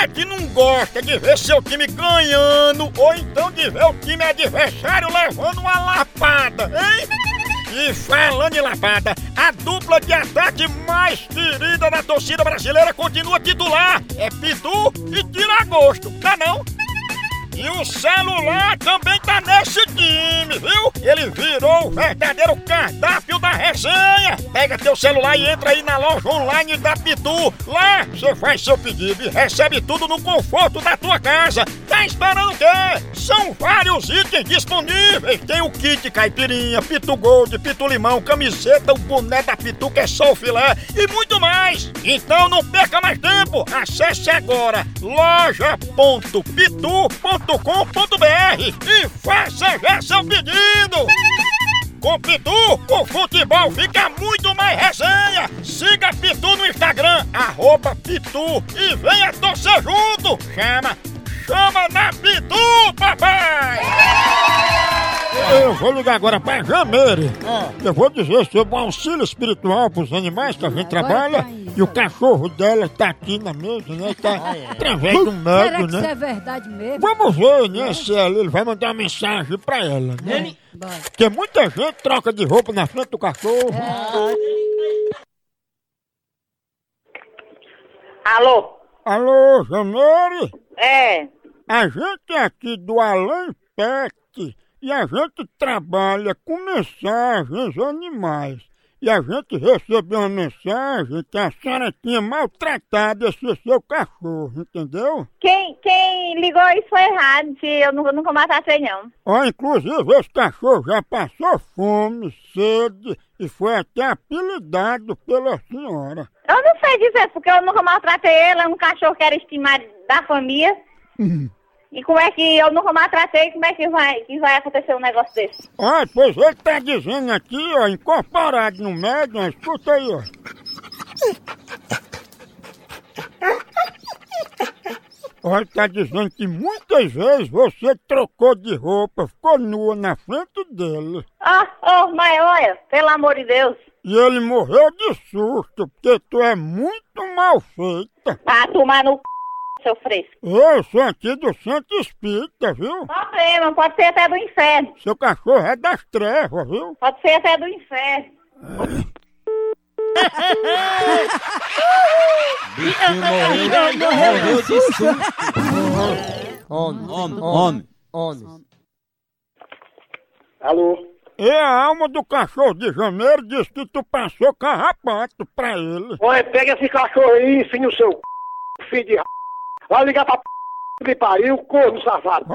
é que não gosta de ver seu time ganhando ou então de ver o time adversário levando uma lapada, hein? E falando em lapada, a dupla de ataque mais querida da torcida brasileira continua titular. É Pitu e Tiragosto, tá não? E o celular também tá nesse time, viu? Ele virou o verdadeiro cardápio da resenha. Pega teu celular e entra aí na loja online da Pitu. Lá você faz seu pedido e recebe tudo no conforto da tua casa. Tá esperando o quê? São vários itens disponíveis. Tem o kit caipirinha, Pitu Gold, Pitu Limão, camiseta, o boné da Pitu que é só o filé e muito mais. Então não perca mais tempo. Acesse agora loja.pitu.com.br e faça já seu pedido. Com Pitu, o futebol fica muito mais resenha. Siga Pitu no Instagram, arroba Pitu e venha torcer junto. Chama, chama na Pitu, papai! Eu vou ligar agora pra Jameire. Eu vou dizer sobre o auxílio espiritual pros animais que a gente trabalha. E o cachorro dela tá aqui na mesa, né? Tá através do Será médico, que isso né? é verdade mesmo? Vamos ver, né, se ele vai mandar uma mensagem pra ela, né? Bora. Porque muita gente troca de roupa na frente do cachorro. Alô? Alô, Janeire? É. A gente é aqui do Além Pet e a gente trabalha com mensagens animais. E a gente recebeu uma mensagem que a senhora tinha maltratado esse seu cachorro, entendeu? Quem, quem ligou isso foi errado, que eu nunca, nunca maltratei, não. Ó, inclusive esse cachorro já passou fome, sede e foi até apelidado pela senhora. Eu não sei dizer, porque eu nunca maltratei ele, é um cachorro que era estimado da família. E como é que eu nunca maltratei, como é que vai, que vai acontecer um negócio desse? Ó, pois ele tá dizendo aqui, ó, incorporado no médio, ó, escuta aí, ó. Olha, tá dizendo que muitas vezes você trocou de roupa, ficou nua na frente dele. Ah, oh, mas olha, pelo amor de Deus. E ele morreu de susto, porque tu é muito mal feita. Pra tomar no c... seu fresco. Eu sou aqui do Santo Espírita, viu? Problema, pode ser até do inferno. Seu cachorro é das trevas, viu? Pode ser até do inferno. Morreu de susto. Homem, homem, homem. Alô? E a alma do cachorro de janeiro disse que tu passou carrapato pra ele. Olha, pega esse cachorro aí, enfia no seu c... filho de r... Vai ligar pra p... que pariu, corno safado.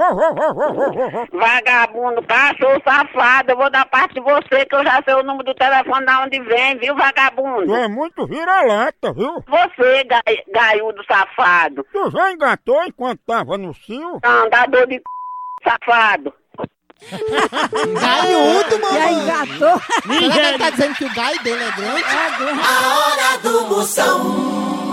Vagabundo, cachorro safado, eu vou dar parte de você que eu já sei o número do telefone da onde vem, viu, vagabundo? Tu é muito vira-lata, viu? Você, gai, gaiudo safado, Tu já engatou enquanto tava no cio? andador de c... safado. Gaiudo, Já mamãe. engatou. Será que ele tá dizendo que o gai dele é grande? É, A hora do Moção.